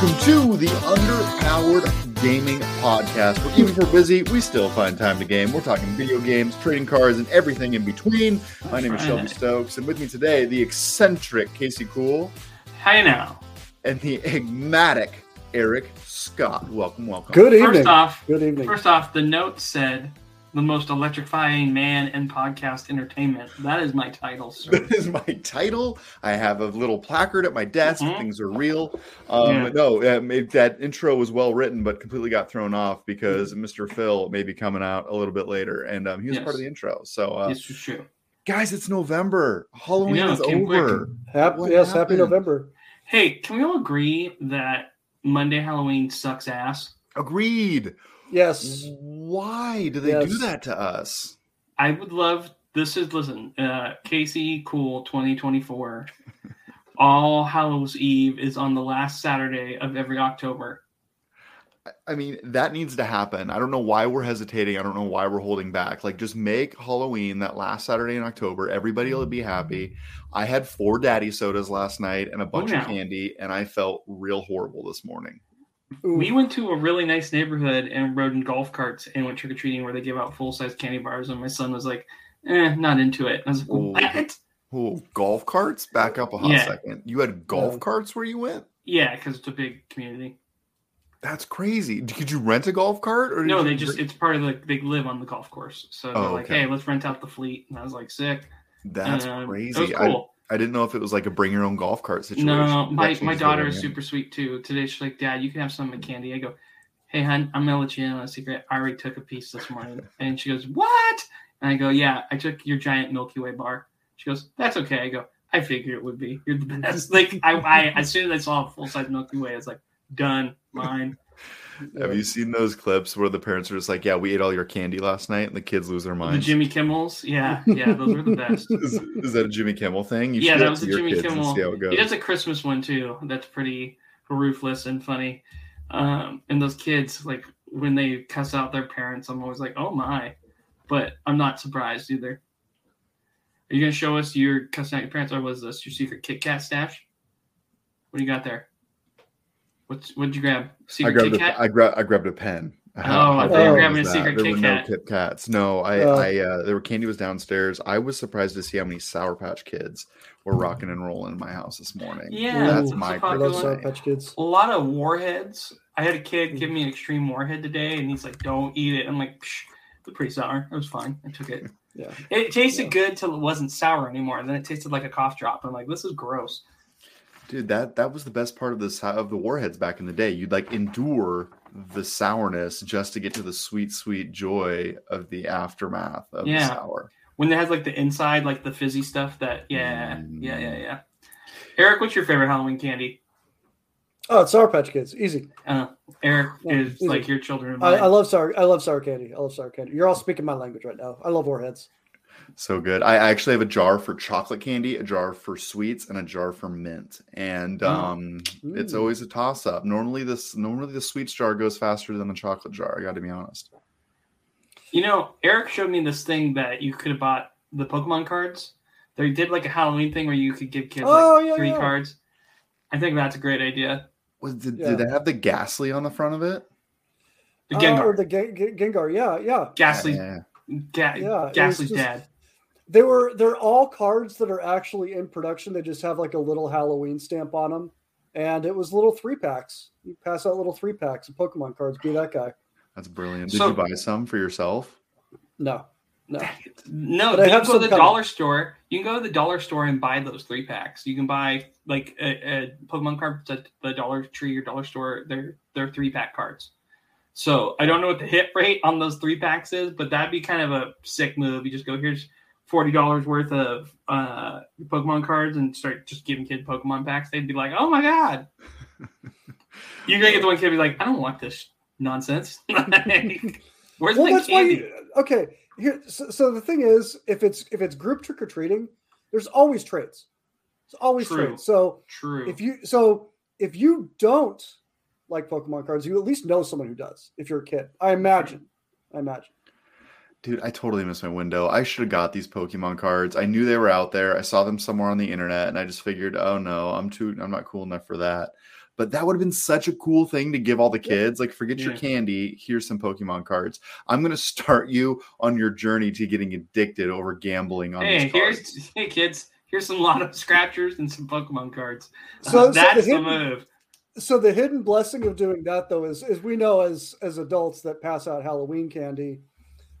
welcome to the Underpowered Gaming Podcast. Where even if we're busy, we still find time to game. We're talking video games, trading cards, and everything in between. My name is Shelby Stokes, and with me today, the eccentric Casey Cool Hi now. and the enigmatic Eric Scott. Welcome, welcome. Good evening. First off, Good evening. first off, the note said the most electrifying man in podcast entertainment. That is my title, sir. That is my title. I have a little placard at my desk. Mhm. Things are real. Um, Yeah. No, um, it- that intro was well written, but completely got thrown off because Mr. Phil may be coming out a little bit later, and um, he was part of the intro. So, uh, this is true. guys, it's November. Halloween know, is it came quick. over. Happy, What yes, happy? November. Hey, can we all agree that Monday Halloween sucks ass? Agreed. Yes. Why do they do that to us? I would love this is listen, uh Casey Cool 2024. all Hallows Eve is on the last Saturday of every October. I- I mean, that needs to happen. I don't know why we're hesitating. I don't know why we're holding back. Like, just make Halloween that last Saturday in October. Everybody will be happy. I had four daddy sodas last night and a bunch of candy, and I felt real horrible this morning. Ooh. We went to a really nice neighborhood and rode in golf carts and went trick or treating where they give out full size candy bars. And my son was like, "Eh, not into it." I was like, Ooh. "What?" Oh, golf carts? Back up a hot Yeah. second. You had golf Yeah. carts where you went? Yeah, because it's a big community. That's crazy. Could you rent a golf cart? Or No, they just bring- it's part of the they live on the golf course. So they're Oh, like, okay. "Hey, let's rent out the fleet." And I was like, "Sick." That's Um, crazy. Cool. I, I didn't know if it was like a bring your own golf cart situation. No, That my, my daughter is super sweet too. Today she's like, Dad, you can have some of my candy. I go, Hey, hun, I'm gonna let you in on a secret. I already took a piece this morning. And she goes, What? And I go, Yeah, I took your giant Milky Way bar. She goes, That's okay. I go, I figured it would be. You're the best. Like I, I as soon as I saw a full size Milky Way, I was like, done, mine. Have you seen those clips where the parents are just like, "Yeah, we ate all your candy last night," and the kids lose their minds? The? Jimmy Kimmels, yeah, yeah, those were the best. is, is that a Jimmy Kimmel thing? You yeah, should that was a Jimmy Kimmel. See how it goes. He does a Christmas one too. That's pretty ruthless and funny. Um, and those kids, like when they cuss out their parents, I'm always like, oh my. But I'm not surprised either. Are you gonna show us your cussing out your parents, or was this your secret Kit Kat stash? What do you got there? What's what'd you grab? I grabbed Kit a, Kat? I, gra- I grabbed a pen. Oh, I thought you were grabbing a was secret there Kit were no Kat. Kit Kats. No, I, Oh. I, uh, there were candy was downstairs. I was surprised to see how many Sour Patch Kids were rocking and rolling in my house this morning. Yeah, that's Ooh. my it's a I popular love. Sour. Patch Kids. a lot of warheads. I had a kid give me an extreme warhead today, and he's like, "Don't eat it." I'm like, Psh, "It's pretty sour." It was fine. I took it. Yeah. It tasted Yeah. good till it wasn't sour anymore. And then it tasted like a cough drop. I'm like, "This is gross." Dude, that that was the best part of this of the warheads back in the day. You'd like endure the sourness just to get to the sweet, sweet joy of the aftermath of the Yeah. sour. When it has like the inside, like the fizzy stuff. That yeah, yeah, yeah, Mm. yeah. Eric, what's your favorite Halloween candy? Oh, it's Sour Patch Kids. Easy. Uh, Eric Yeah, is easy. like your children. I. I love sour. I love sour candy. I love sour candy. You're all speaking my language right now. I love warheads. So good. I I actually have a jar for chocolate candy, a jar for sweets, and a jar for mint. And Oh. um, it's always a toss up. Normally this normally the sweets jar goes faster than the chocolate jar. I got to be honest. You know, Eric showed me this thing that you could have bought the Pokemon cards. They did like a Halloween thing where you could give kids Oh, like yeah, three yeah. cards. I think that's a great idea. Was did, Yeah. did they have the Gastly on the front of it? The Uh, Gengar, or the Gen- Gen- Gengar. Yeah, yeah. Gastly, Yeah. Ga- Yeah, it was Gastly's just- dad. They were. They're all cards that are actually in production. They just have like a little Halloween stamp on them, and it was little three packs. You pass out little three packs of Pokemon cards. Be that guy. That's brilliant. Did So- you buy some for yourself? No, no. No, But I you have can go to the coming. dollar store. You can go to the dollar store and buy those three packs. You can buy like a, a Pokemon cards at the Dollar Tree or Dollar Store. They're they're three pack cards. So I don't know what the hit rate on those three packs is, but that'd be kind of a sick move. You just go here's forty dollars worth of uh, Pokemon cards and start just giving kids Pokemon packs. They'd be like, oh my god. You're gonna get the one kid be like, I don't want this nonsense. Where's well, that's why. candy? You, okay, here. So, so the thing is, if it's if it's group trick or treating, there's always trades. It's always True. trades. So True. if you so if you don't like Pokemon cards, you at least know someone who does. If you're a kid, I imagine. I imagine. Dude, I totally missed my window. I should have got these Pokemon cards. I knew they were out there. I saw them somewhere on the internet, and I just figured, oh no, I'm too, I'm not cool enough for that. but that would have been such a cool thing to give all the kids. Like, forget your candy. Here's some Pokemon cards. I'm gonna start you on your journey to getting addicted over gambling on Hey, these cards. here's hey kids. Here's some lotto scratchers and some Pokemon cards. So- Uh, so the that's the hidden- move. So the hidden blessing of doing that though is is we know as as adults that pass out Halloween candy,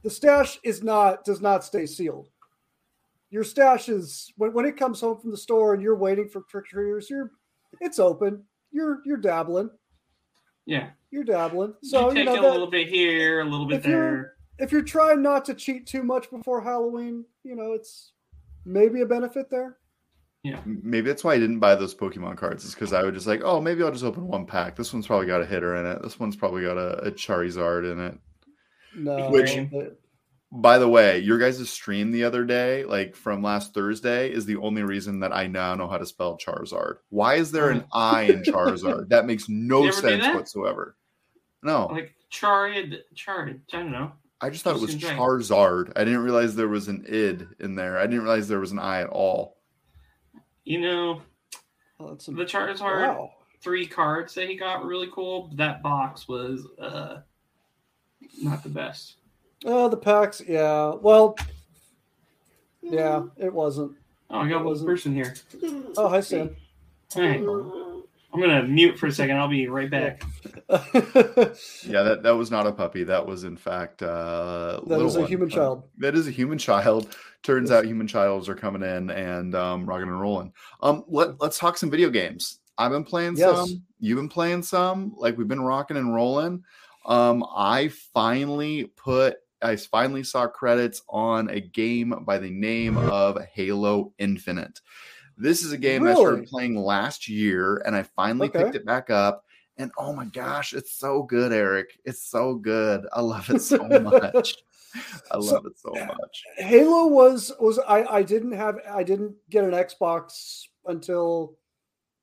the stash is not does not stay sealed. Your stash is when, when it comes home from the store and you're waiting for trick or treaters, you're it's open. You're you're dabbling. Yeah. You're dabbling. So you you take know a that, little bit here, a little bit if you're- there. if you're trying not to cheat too much before Halloween, you know, it's maybe a benefit there. Maybe that's why I didn't buy those Pokemon cards, is because I would just like, oh, maybe I'll just open one pack. This one's probably got a hitter in it. This one's probably got a, a Charizard in it. No, Which- but- By the way, your guys' stream the other day, like from last Thursday, is the only reason that I now know how to spell Charizard. Why is there an oh. I in Charizard? That makes no You ever do sense whatsoever. No, Like Charid, Charid. I don't know. I just thought it was. Charizard. I didn't realize there was an id in there. I didn't realize there was an I at all. You know, oh, that's the Charizard wow. three cards that he got were really cool. That box was uh not the best. Oh, the packs. Yeah. Well, yeah, it wasn't. Oh, I got one person here. Oh, hi, Sam. Hey, I'm gonna mute for a second. I'll be right back. Yeah, that, that was not a puppy. That was in fact uh That was a one. human child. that is a human child. Turns Yes. out human childs are coming in and um rocking and rolling. Um let, let's talk some video games. I've been playing Yes. some. You've been playing some. Like we've been rocking and rolling. Um I finally put I finally saw credits on a game by the name of Halo Infinite. This is a game I started playing last year and I finally Okay. picked it back up. And oh my gosh, it's so good, Eric. It's so good. I love it so much. I So- love it so much. Halo was was I I didn't have I didn't get an Xbox until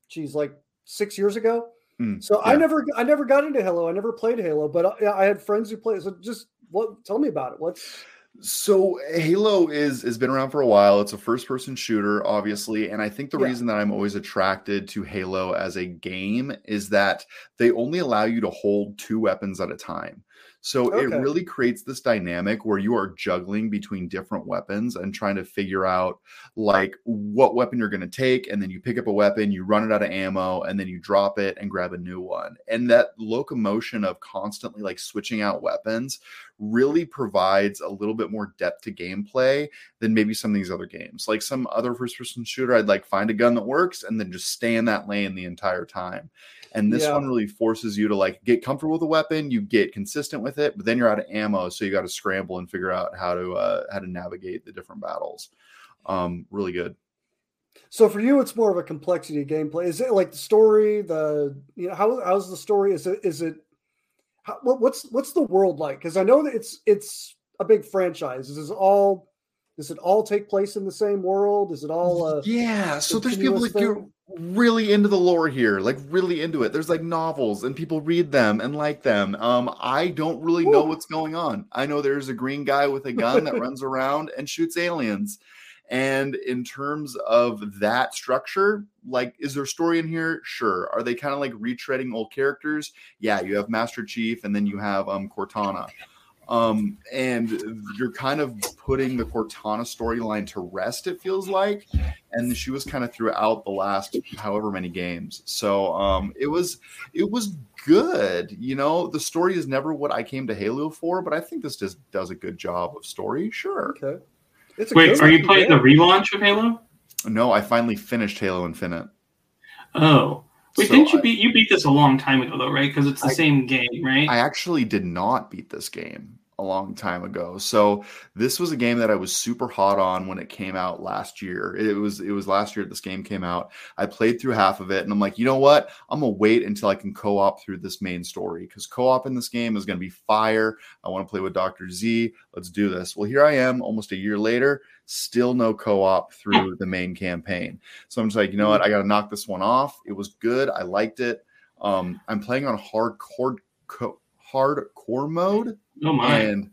geez like 6 years ago. Mm, So I never I never got into Halo. I never played Halo, but I, I had friends who played. So just what tell me about it. What's So Halo is has been around for a while. It's a first person shooter, obviously, and I think the Yeah. reason that I'm always attracted to Halo as a game is that they only allow you to hold two weapons at a time. So it really creates this dynamic where you are juggling between different weapons and trying to figure out like what weapon you're going to take and then you pick up a weapon, you run it out of ammo and then you drop it and grab a new one. And that locomotion of constantly like switching out weapons really provides a little bit more depth to gameplay than maybe some of these other games. Like some other first person shooter, I'd like find a gun that works and then just stay in that lane the entire time. And this Yeah. one really forces you to like get comfortable with the weapon, you get consistent with it, but then you're out of ammo, so you got to scramble and figure out how to uh, how to navigate the different battles. Um, really good. so for you? It's more of a complexity of gameplay. Is it like the story? The you know how how's the story? Is it is it how, what, what's what's the world like? Because I know that it's it's a big franchise. Is it all does it all take place in the same world? Is it all uh, yeah so there's people you're thing? Really into the lore here like really into it. There's like novels and people read them and like them. Um i don't really know what's going on. I know there's a green guy with a gun that runs around and shoots aliens. And in terms of that structure like is there a story in here? Sure. Are they kind of like retreading old characters? Yeah you have master chief and then you have um cortana um and you're kind of putting the cortana storyline to rest it feels like. And she was kind of throughout the last however many games. So um it was it was good you know? The story is never what i came to halo for but i think this just does a good job of story sure. Okay? It's a Wait, good are you looking playing the relaunch of Halo? no i finally finished halo infinite. Oh, wait, So didn't you I- beat you beat this a long time ago though, right? Because it's the I- same game, right? I actually did not beat this game a long time ago. So this was a game that I was super hot on when it came out last year. It was it was last year this game came out. I played through half of it and I'm like, you know what? I'm gonna wait until I can co-op through this main story because co-op in this game is gonna be fire. I want to play with Dr. Z. Let's do this. Well, here I am almost a year later, still no co-op through the main campaign. So I'm just like, you know what? I gotta knock this one off. It was good. I liked it. Um, I'm playing on hardcore co- hardcore mode oh my! and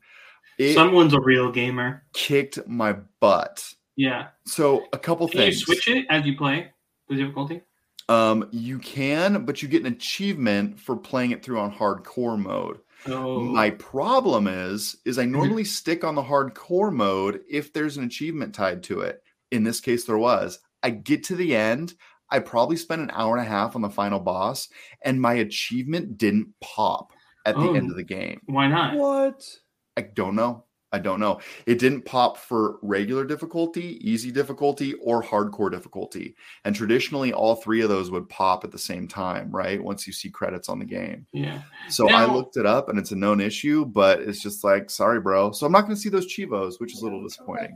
Someone's a real gamer. kicked my butt. Yeah. So a couple things. Can you switch it as you play the difficulty? Um, you can, but you get an achievement for playing it through on hardcore mode. Oh, My problem is, is Mm-hmm. I normally stick on the hardcore mode if there's an achievement tied to it. In this case, there was. I get to the end. I probably spent an hour and a half on the final boss, and my achievement didn't pop at the end Oh. of the game. why not? What? I don't know. I don't know. It didn't pop for regular difficulty, easy difficulty, or hardcore difficulty. And traditionally, all three of those would pop at the same time, right? Once you see credits on the game. Yeah. So I looked it up and it's a known issue, but it's just like, sorry, bro. So I'm not going to see those Chivos, which is a little disappointing.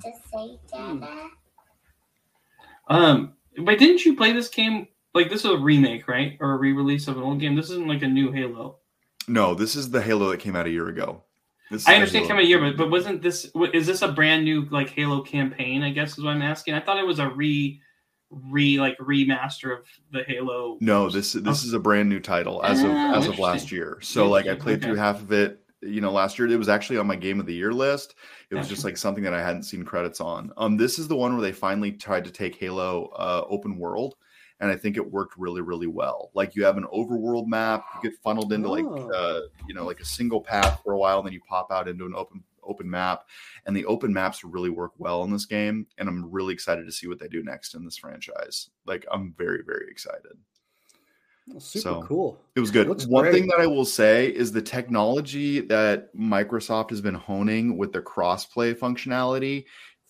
Um, but didn't you play this game? Like this is a remake, right, or a re-release of an old game? This isn't like a new Halo. No, this is the Halo that came out a year ago. This is I understand Halo- came out a year, but but wasn't this? Is this a brand new like Halo campaign? I guess is what I'm asking. I thought it was a re, re like remaster of the Halo. No, this this is a brand new title as of Ah, as of last year. So like I played okay. through half of it, you know, last year. It was actually on my game of the year list. It was just like something that I hadn't seen credits on. Um, this is the one where they finally tried to take Halo uh, open world, and I think it worked really really well. Like you have an overworld map, you get funneled into like Oh. uh, you know like a single path for a while, and then you pop out into an open open map, and the open maps really work well in this game. And I'm really excited to see what they do next in this franchise. Like I'm very very excited. Super So- cool. It was good. Looks One great. thing that I will say is the technology that Microsoft has been honing with the crossplay functionality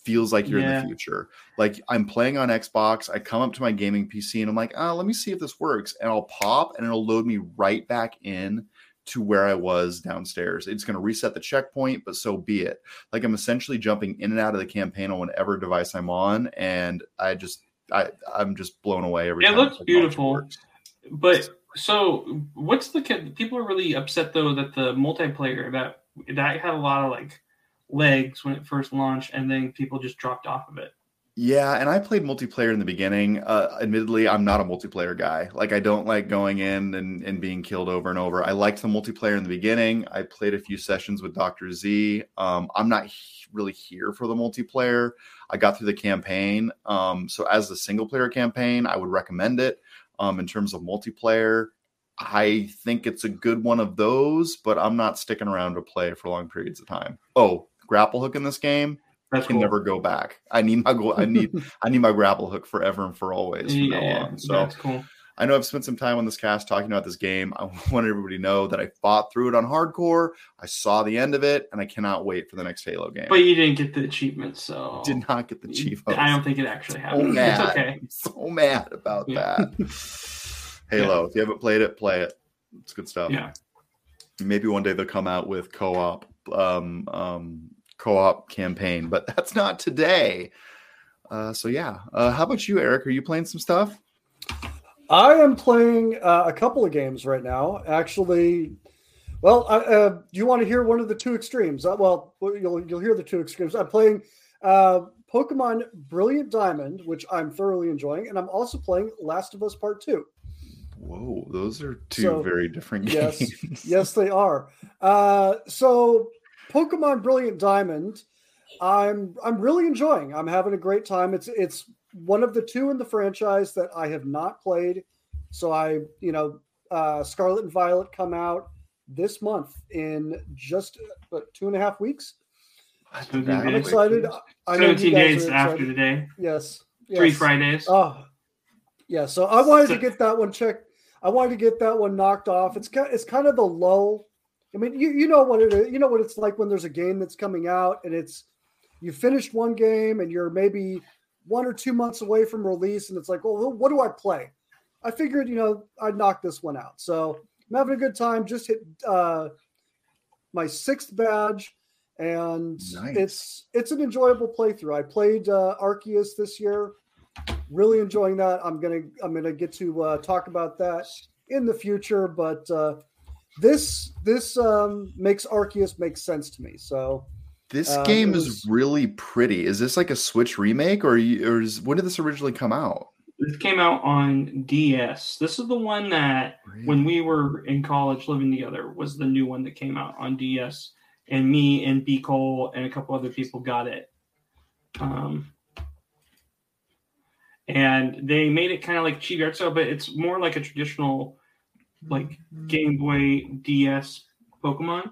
feels like you're in the future. Like I'm playing on Xbox, I come up to my gaming PC and I'm like, oh, let me see if this works. And I'll pop and it'll load me right back in to where I was downstairs. It's going to reset the checkpoint, but so be it. Like I'm essentially jumping in and out of the campaign on whatever device I'm on. And I just, I, I'm just blown away every It time. It looks beautiful. works. But so what's the people are really upset though that the multiplayer that that had a lot of like legs when it first launched, and then people just dropped off of it. Yeah, and I played multiplayer in the beginning. Uh, admittedly, I'm not a multiplayer guy. Like, I don't like going in and, and being killed over and over. I liked the multiplayer in the beginning. I played a few sessions with Dr. Z. Um, I'm not he- really here for the multiplayer. I got through the campaign. Um, so, as the single player campaign, I would recommend it. Um, in terms of multiplayer, I think it's a good one of those, but I'm not sticking around to play for long periods of time. Oh, grapple hook in this game That's can cool. never go back. I need my go- I need I need my grapple hook forever and for always from now on. So that's cool. I know I've spent some time on this cast talking about this game. I want everybody to know that I fought through it on hardcore. I saw the end of it, and I cannot wait for the next Halo game. But you didn't get the achievement, so Did not get the chief. I don't think it actually so happened. mad. It's okay. I'm so mad about Yeah. that. Halo. If you haven't played it, play it. It's good stuff. Yeah. Maybe one day they'll come out with co-op um, um, co-op campaign, but that's not today. Uh, so yeah. Uh, how about you, Eric? Are you playing some stuff? I am playing uh, a couple of games right now. Actually, well, I, uh, do you want to hear one of the two extremes? Uh, well, you'll you'll hear the two extremes. I'm playing uh, Pokemon Brilliant Diamond, which I'm thoroughly enjoying, and I'm also playing Last of Us Part Two. Whoa, those are two So, very different yes, games. Yes, they are. Uh, so, Pokemon Brilliant Diamond, I'm I'm really enjoying. I'm having a great time. It's it's one of the two in the franchise that I have not played. So I, you know, uh, Scarlet and Violet come out this month in just what, two and a half weeks. I'm I'm excited. I know 17 days are after excited. today. Yes, Three. Fridays. Oh, yeah. So I wanted to get that one checked. I wanted to get that one knocked off. It's kind, it's kind of the lull. I mean, you you know what it is. You know what it's like when there's a game that's coming out and it's you finished one game and you're maybe one or two months away from release, and it's like, well, what do I play? I figured, you know, I'd knock this one out. So I'm having a good time. Just hit uh, my sixth badge, and Nice. it's it's an enjoyable playthrough. I played uh, Arceus this year really enjoying that. I'm gonna I'm gonna get to uh, talk about that in the future, but uh, this this um, makes Arceus make sense to me. So This Uh, game it is was- really pretty. Is this like a Switch remake, or, you, or is, when did this originally come out? This came out on DS. This is the one that when we were in college living together was the new one that came out on DS. And me and B Cole and a couple other people got it. Um, and they made it kind of like chibi art style, but it's more like a traditional like Game Boy DS Pokemon,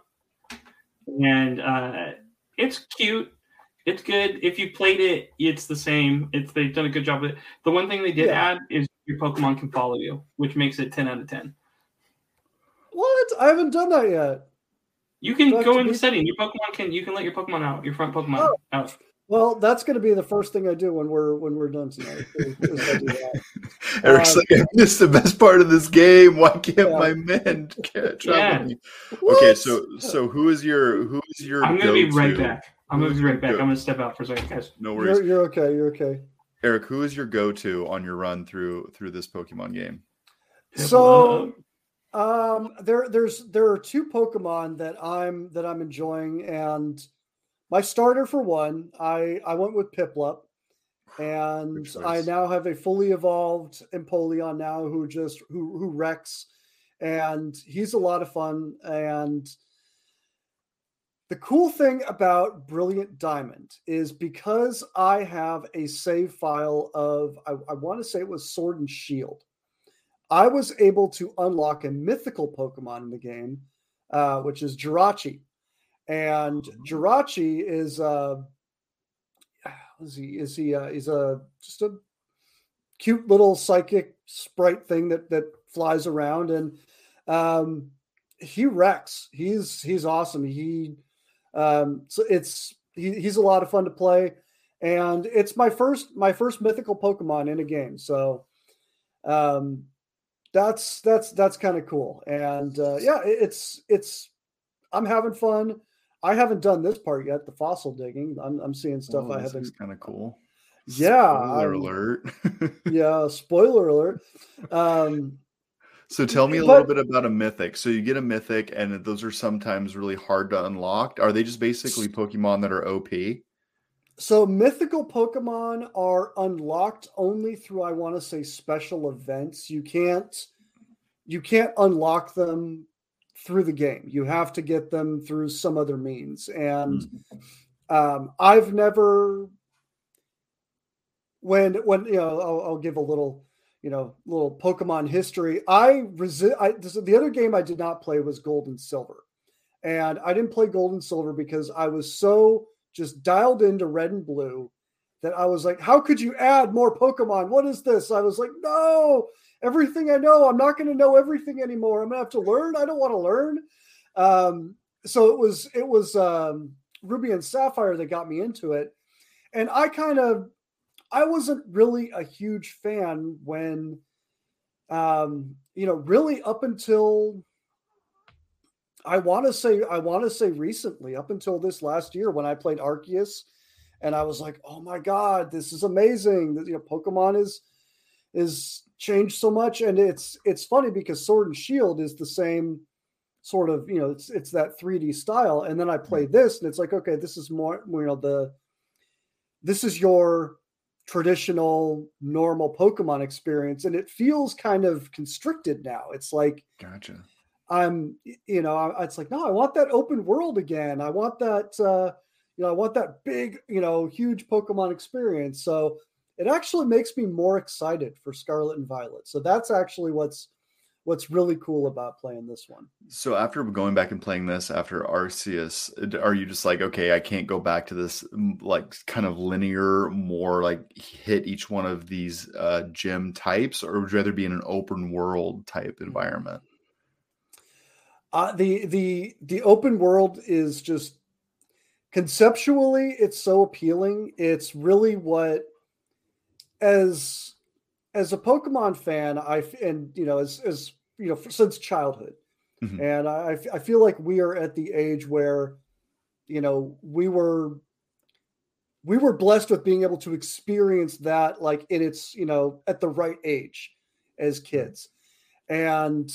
and uh, it's cute. It's good. If you played it, it's the same. It's they've done a good job with it. The one thing they did Yeah. add is your Pokemon can follow you, which makes it ten out of ten. What? I haven't done that yet. You can Do I have go in the setting. Your Pokemon can you can let your Pokemon out, your front Pokemon Oh. out. Well, that's going to be the first thing I do when we're when we're done tonight. is- is do. Eric's Uh, like, I missed the best part of this game. Why can't Yeah. my men catch Yeah. up with me? Okay, so so who is your who is your I'm gonna be right back. I'm gonna be right back. go- I'm gonna step out for a second, guys. No worries. You're, you're okay. You're okay. Eric, who is your go-to on your run through through this Pokemon game? So um there there's there are two Pokemon that I'm that I'm enjoying and my starter for one, I I went with Piplup and I now have a fully evolved Empoleon now who just who who wrecks and he's a lot of fun and the cool thing about Brilliant Diamond is because I have a save file of, I, I want to say it was Sword and Shield, I was able to unlock a mythical Pokemon in the game, uh, which is Jirachi. And Jirachi is, uh, is he, is he, uh, he's a, just a cute little psychic sprite thing that, that flies around and, um, he wrecks. He's, he's awesome. He, um, so it's he, he's a lot of fun to play, and it's my first my first mythical Pokemon in a game. So um, that's that's that's kind of cool. And uh, yeah, it's it's I'm having fun. I haven't done this part yet, the fossil digging. I'm I'm seeing stuff Oh, I haven't. kind of cool. Yeah, Spoiler I'm- alert. Yeah, spoiler alert. Um, so tell me a But- little bit about a mythic. So you get a mythic, and those are sometimes really hard to unlock. Are they just basically Pokemon that are OP? So mythical Pokemon are unlocked only through I want to say special events. You can't you can't unlock them through the game. You have to get them through some other means. And um, I've never when when you know I'll, I'll give a little you know little Pokemon history. I resist. I this, the other game I did not play was Gold and Silver, and I didn't play Gold and Silver because I was so just dialed into Red and Blue that I was like, how could you add more Pokemon? What is this? I was like, no, everything I know, I'm not going to know everything anymore. I'm going to have to learn. I don't want to learn. Um, so it was it was um, Ruby and Sapphire that got me into it, and I kind of I wasn't really a huge fan when, um, you know, really up until I want to say I want to say recently, up until this last year when I played Arceus, and I was like, oh my god, this is amazing. You know, Pokemon is is changed so much, and it's it's funny because Sword and Shield is the same sort of you know it's it's that 3D style, and then I played this, and it's like okay, this is more you know the this is your traditional normal Pokemon experience, and it feels kind of constricted now. It's like Gotcha. I'm, you know, I- it's like, no, I want that open world again. I want that, uh, you know, I want that big, you know, huge Pokemon experience. So it actually makes me more excited for Scarlet and Violet. So that's actually what's what's really cool about playing this one. So after going back and playing this after Arceus, are you just like, okay, I can't go back to this like kind of linear, more like hit each one of these uh, gym types, or would you rather be in an open world type environment? Uh, the the the open world is just conceptually it's so appealing. It's really what as as a Pokemon fan, I and you know as as you know since childhood, Mhm. and I feel like we are at the age where you know we were we were blessed with being able to experience that like in its you know at the right age as kids. And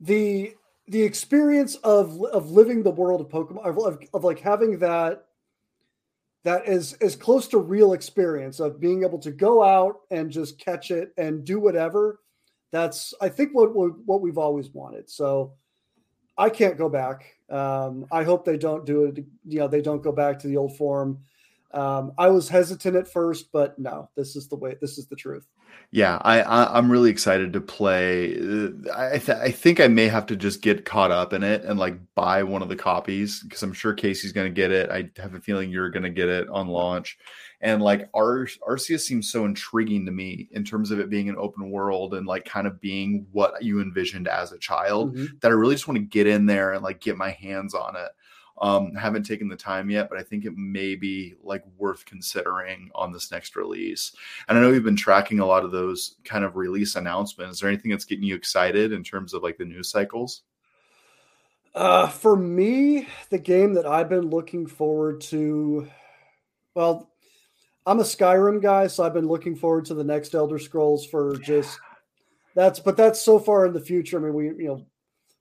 the the experience of of living the world of pokemon of, of, of like having that that is as close to real experience of being able to go out and just catch it and do whatever that's i think what what we've always wanted so i can't go back um, i hope they don't do it you know they don't go back to the old form Um, I was hesitant at first, but no, this is the way. This is the truth. Yeah, I, I am really excited to play. I th- I think I may have to just get caught up in it and like buy one of the copies because I'm sure Casey's going to get it. I have a feeling you're going to get it on launch, and like Ar- Arceus seems so intriguing to me in terms of it being an open world and like kind of being what you envisioned as a child mm-hmm. that I really just want to get in there and like get my hands on it. Um, haven't taken the time yet, but I think it may be like worth considering on this next release. And I know you've been tracking a lot of those kind of release announcements. Is there anything that's getting you excited in terms of like the news cycles? Uh, for me, the game that I've been looking forward to, well, I'm a Skyrim guy, so I've been looking forward to the next Elder Scrolls for just that's, but that's so far in the future. I mean, we, you know,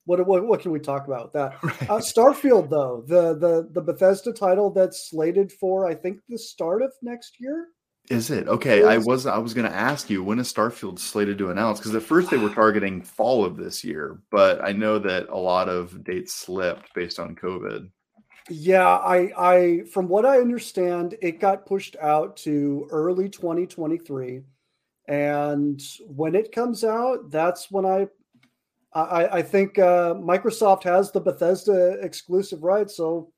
what, what, what can we talk about that? Right. Uh, Starfield, though, the, the, the Bethesda title that's slated for, I think, the start of next year. Is it okay? I was I was going to ask you when is Starfield slated to announce because at first they were targeting fall of this year, but I know that a lot of dates slipped based on COVID. Yeah, I, I, from what I understand, it got pushed out to early 2023, and when it comes out, that's when I, I, I think uh, Microsoft has the Bethesda exclusive rights, so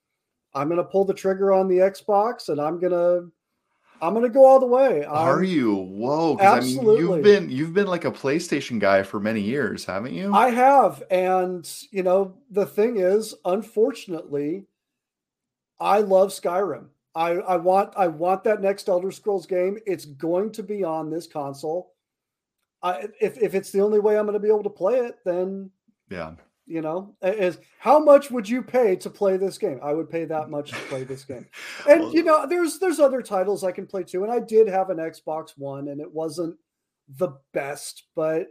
I'm gonna pull the trigger on the Xbox, and I'm gonna, I'm gonna go all the way. Are I'm, you? Whoa! Absolutely. I mean, you've been you've been like a PlayStation guy for many years, haven't you? I have, and you know the thing is, unfortunately I love Skyrim. I, I want I want that next Elder Scrolls game. It's going to be on this console. I, if if it's the only way I'm going to be able to play it, then yeah, you know, is how much would you pay to play this game? I would pay that much to play this game. And well, you know, there's there's other titles I can play too. And I did have an Xbox One, and it wasn't the best, but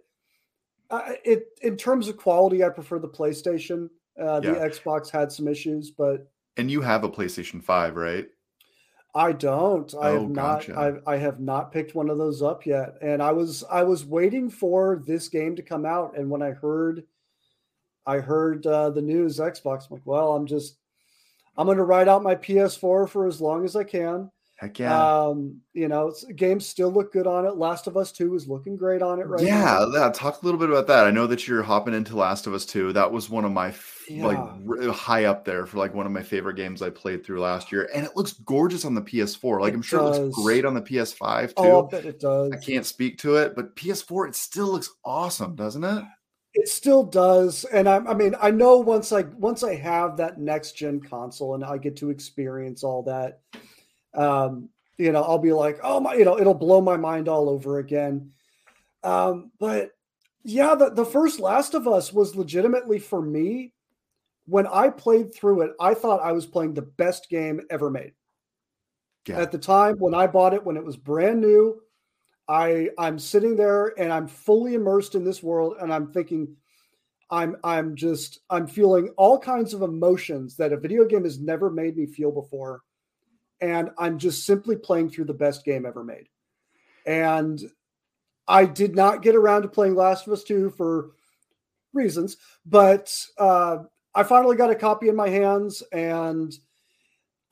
I, it in terms of quality, I prefer the PlayStation. Uh, the yeah. Xbox had some issues, but and you have a PlayStation 5, right? I don't. I oh, have not. I, I have not picked one of those up yet. And I was I was waiting for this game to come out. And when I heard, I heard uh, the news Xbox. I'm like, well, I'm just I'm going to ride out my PS4 for as long as I can. Heck yeah. Um, you know, games still look good on it. Last of Us 2 is looking great on it right yeah, now. Yeah, talk a little bit about that. I know that you're hopping into Last of Us 2. That was one of my yeah. like r- high up there for like one of my favorite games I played through last year. And it looks gorgeous on the PS4. Like it I'm sure does. it looks great on the PS5 too. Oh, I bet it does. I can't speak to it, but PS4 it still looks awesome, doesn't it? It still does, and I, I mean, I know once I once I have that next gen console and I get to experience all that, um, you know, I'll be like, oh my, you know, it'll blow my mind all over again. Um, but yeah, the, the first Last of Us was legitimately for me. When I played through it, I thought I was playing the best game ever made. Yeah. At the time when I bought it, when it was brand new, I I'm sitting there and I'm fully immersed in this world, and I'm thinking, I'm I'm just I'm feeling all kinds of emotions that a video game has never made me feel before and I'm just simply playing through the best game ever made. And I did not get around to playing Last of Us 2 for reasons, but uh, I finally got a copy in my hands. And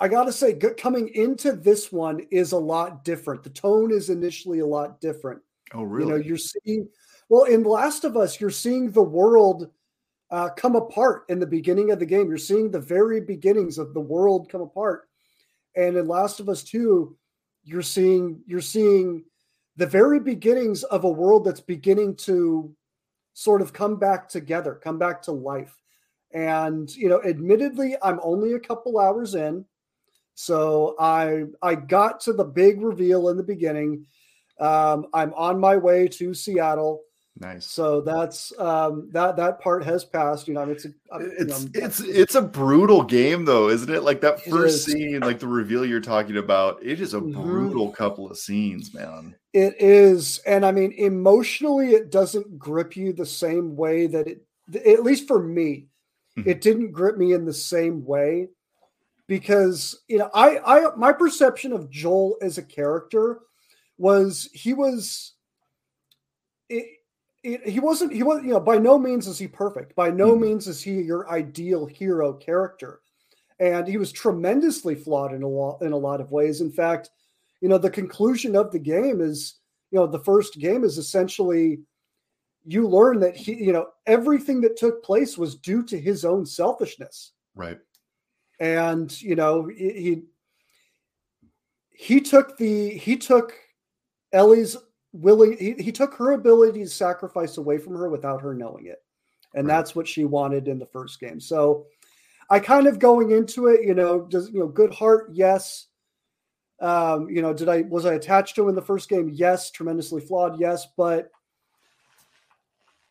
I got to say, coming into this one is a lot different. The tone is initially a lot different. Oh, really? You know, you're seeing, well, in Last of Us, you're seeing the world uh, come apart in the beginning of the game. You're seeing the very beginnings of the world come apart and in Last of Us 2, you're seeing you're seeing the very beginnings of a world that's beginning to sort of come back together, come back to life. And you know, admittedly, I'm only a couple hours in. So I I got to the big reveal in the beginning. Um, I'm on my way to Seattle. Nice. So that's um, that that part has passed. You know, it's a, it's know, it's it's a brutal game though, isn't it? Like that first scene, like the reveal you're talking about, it is a mm-hmm. brutal couple of scenes, man. It is, and I mean, emotionally, it doesn't grip you the same way that it. At least for me, mm-hmm. it didn't grip me in the same way because you know, I I my perception of Joel as a character was he was. It, he wasn't he was you know by no means is he perfect by no mm. means is he your ideal hero character and he was tremendously flawed in a lot in a lot of ways. In fact, you know, the conclusion of the game is, you know, the first game is essentially you learn that he, you know, everything that took place was due to his own selfishness. Right. And, you know, he he took the he took Ellie's willing he, he took her ability to sacrifice away from her without her knowing it. And right. that's what she wanted in the first game. So I kind of going into it, you know, does you know, good heart, yes. Um, you know, did I was I attached to him in the first game? Yes, tremendously flawed, yes, but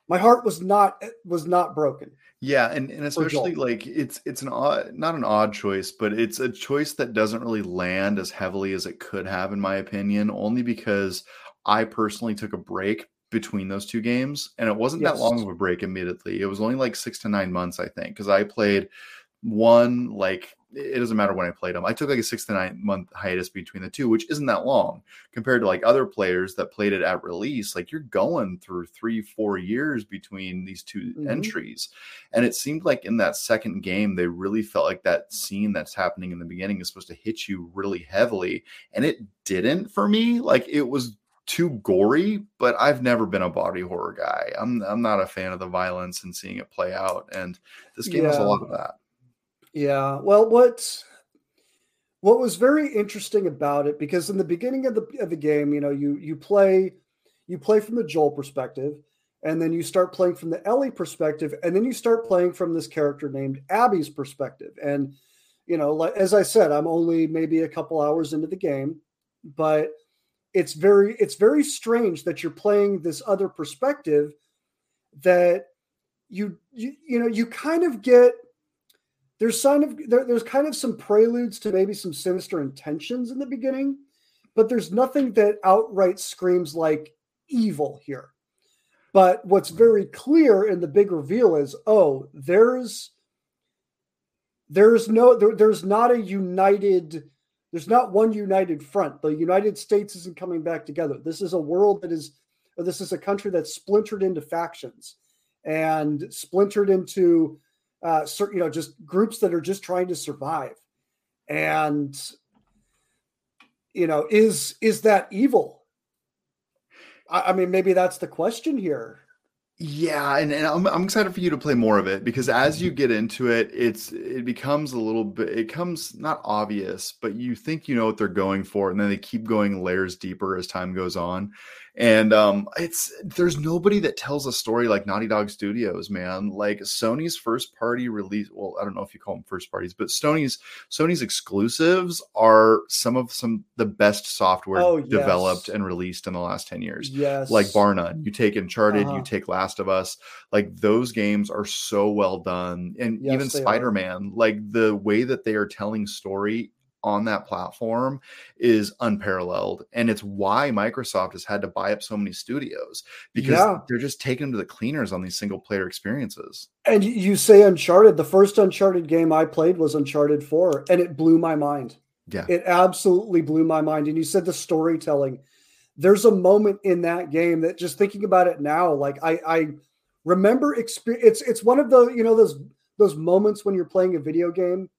my heart was not was not broken. Yeah, and, and especially like it's it's an odd not an odd choice, but it's a choice that doesn't really land as heavily as it could have, in my opinion, only because I personally took a break between those two games, and it wasn't yes. that long of a break immediately. It was only like six to nine months, I think, because I played one like it doesn't matter when I played them. I took like a six to nine month hiatus between the two, which isn't that long compared to like other players that played it at release. Like you're going through three, four years between these 2 mm-hmm. entries. And it seemed like in that second game, they really felt like that scene that's happening in the beginning is supposed to hit you really heavily. And it didn't for me. Like it was too gory, but I've never been a body horror guy. I'm I'm not a fan of the violence and seeing it play out. And this game yeah. has a lot of that. Yeah. Well, what what was very interesting about it because in the beginning of the of the game, you know, you you play you play from the Joel perspective, and then you start playing from the Ellie perspective, and then you start playing from this character named Abby's perspective. And you know, like as I said, I'm only maybe a couple hours into the game, but it's very it's very strange that you're playing this other perspective that you you you know you kind of get there's sign of there, there's kind of some preludes to maybe some sinister intentions in the beginning, but there's nothing that outright screams like evil here. But what's mm-hmm. very clear in the big reveal is, oh, there's there's no there, there's not a united there's not one united front. The United States isn't coming back together. This is a world that is this is a country that's splintered into factions and splintered into uh, certain, you know, just groups that are just trying to survive. And, you know, is is that evil? I, I mean, maybe that's the question here. Yeah, and, and I'm, I'm excited for you to play more of it because as you get into it, it's it becomes a little bit it comes not obvious, but you think you know what they're going for, and then they keep going layers deeper as time goes on and um it's there's nobody that tells a story like naughty dog studios man. Like sony's first party release well i don't know if you call them first parties but sony's sony's exclusives are some of some the best software oh, yes. developed and released in the last 10 years. Yes. Like bar none you take uncharted uh-huh. you take last of us like those games are so well done. And yes, even spider-man like the way that they are telling story on that platform is unparalleled. And it's why Microsoft has had to buy up so many studios because yeah. they're just taking them to the cleaners on these single player experiences. And you say Uncharted, the first Uncharted game I played was Uncharted 4, and it blew my mind. Yeah. It absolutely blew my mind. And you said the storytelling. There's a moment in that game that just thinking about it now, like I, I remember experience. It's it's one of the you know those those moments when you're playing a video game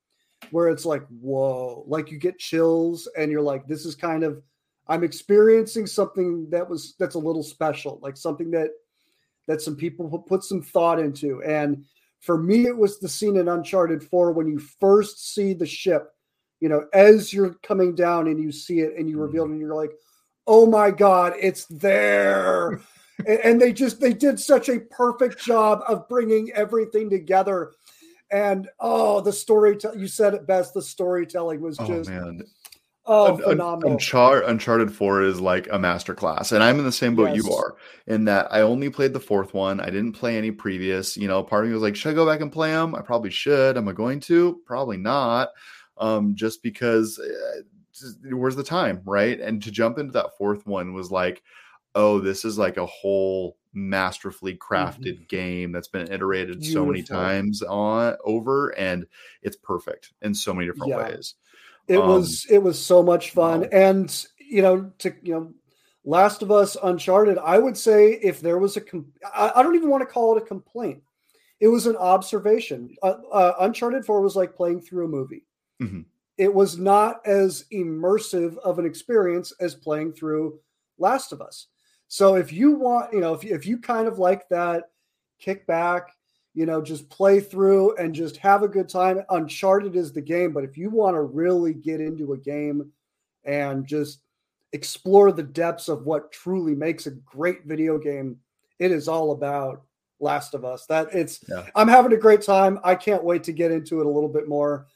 where it's like, whoa, like you get chills and you're like, this is kind of, I'm experiencing something that was, that's a little special, like something that, that some people put some thought into. And for me, it was the scene in Uncharted 4 when you first see the ship, you know, as you're coming down and you see it and you reveal mm. it and you're like, oh my God, it's there. and, and they just, they did such a perfect job of bringing everything together and oh, the story you said it best. The storytelling was oh, just man. Oh, Un- phenomenal. Unchar- Uncharted 4 is like a masterclass. And I'm in the same boat yes. you are in that I only played the fourth one. I didn't play any previous. You know, part of me was like, should I go back and play them? I probably should. Am I going to? Probably not. Um, just because uh, just, where's the time? Right. And to jump into that fourth one was like, oh, this is like a whole masterfully crafted mm-hmm. game that's been iterated Beautiful. so many times on over and it's perfect in so many different yeah. ways it um, was it was so much fun wow. and you know to you know last of us uncharted i would say if there was a com- I, I don't even want to call it a complaint it was an observation. Uh, uh, Uncharted 4 was like playing through a movie. Mhm. It was not as immersive of an experience as playing through Last of Us. So if you want, you know, if you, if you kind of like that, kick back, you know, just play through and just have a good time. Uncharted is the game, but if you want to really get into a game and just explore the depths of what truly makes a great video game, it is all about Last of Us. That it's Yeah. I'm having a great time. I can't wait to get into it a little bit more.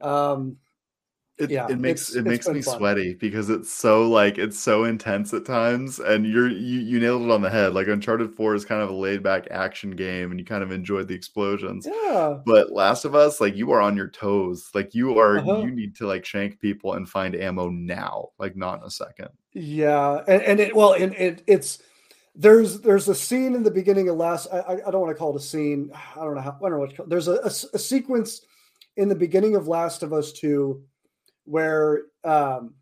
Um, It, Yeah, it makes it makes me fun. sweaty because it's so like it's so intense at times, and you're you, you nailed it on the head. Like Uncharted Four is kind of a laid back action game, and you kind of enjoyed the explosions. yeah, But Last of Us, like you are on your toes. Like you are, Uh-huh. you need to like shank people and find ammo now, like not in a second. yeah, and, and it well, and it it's there's there's a scene in the beginning of last. I, I don't want to call it a scene. I don't know how. I don't know what. to call- There's a sequence in the beginning of Last of Us Two where um,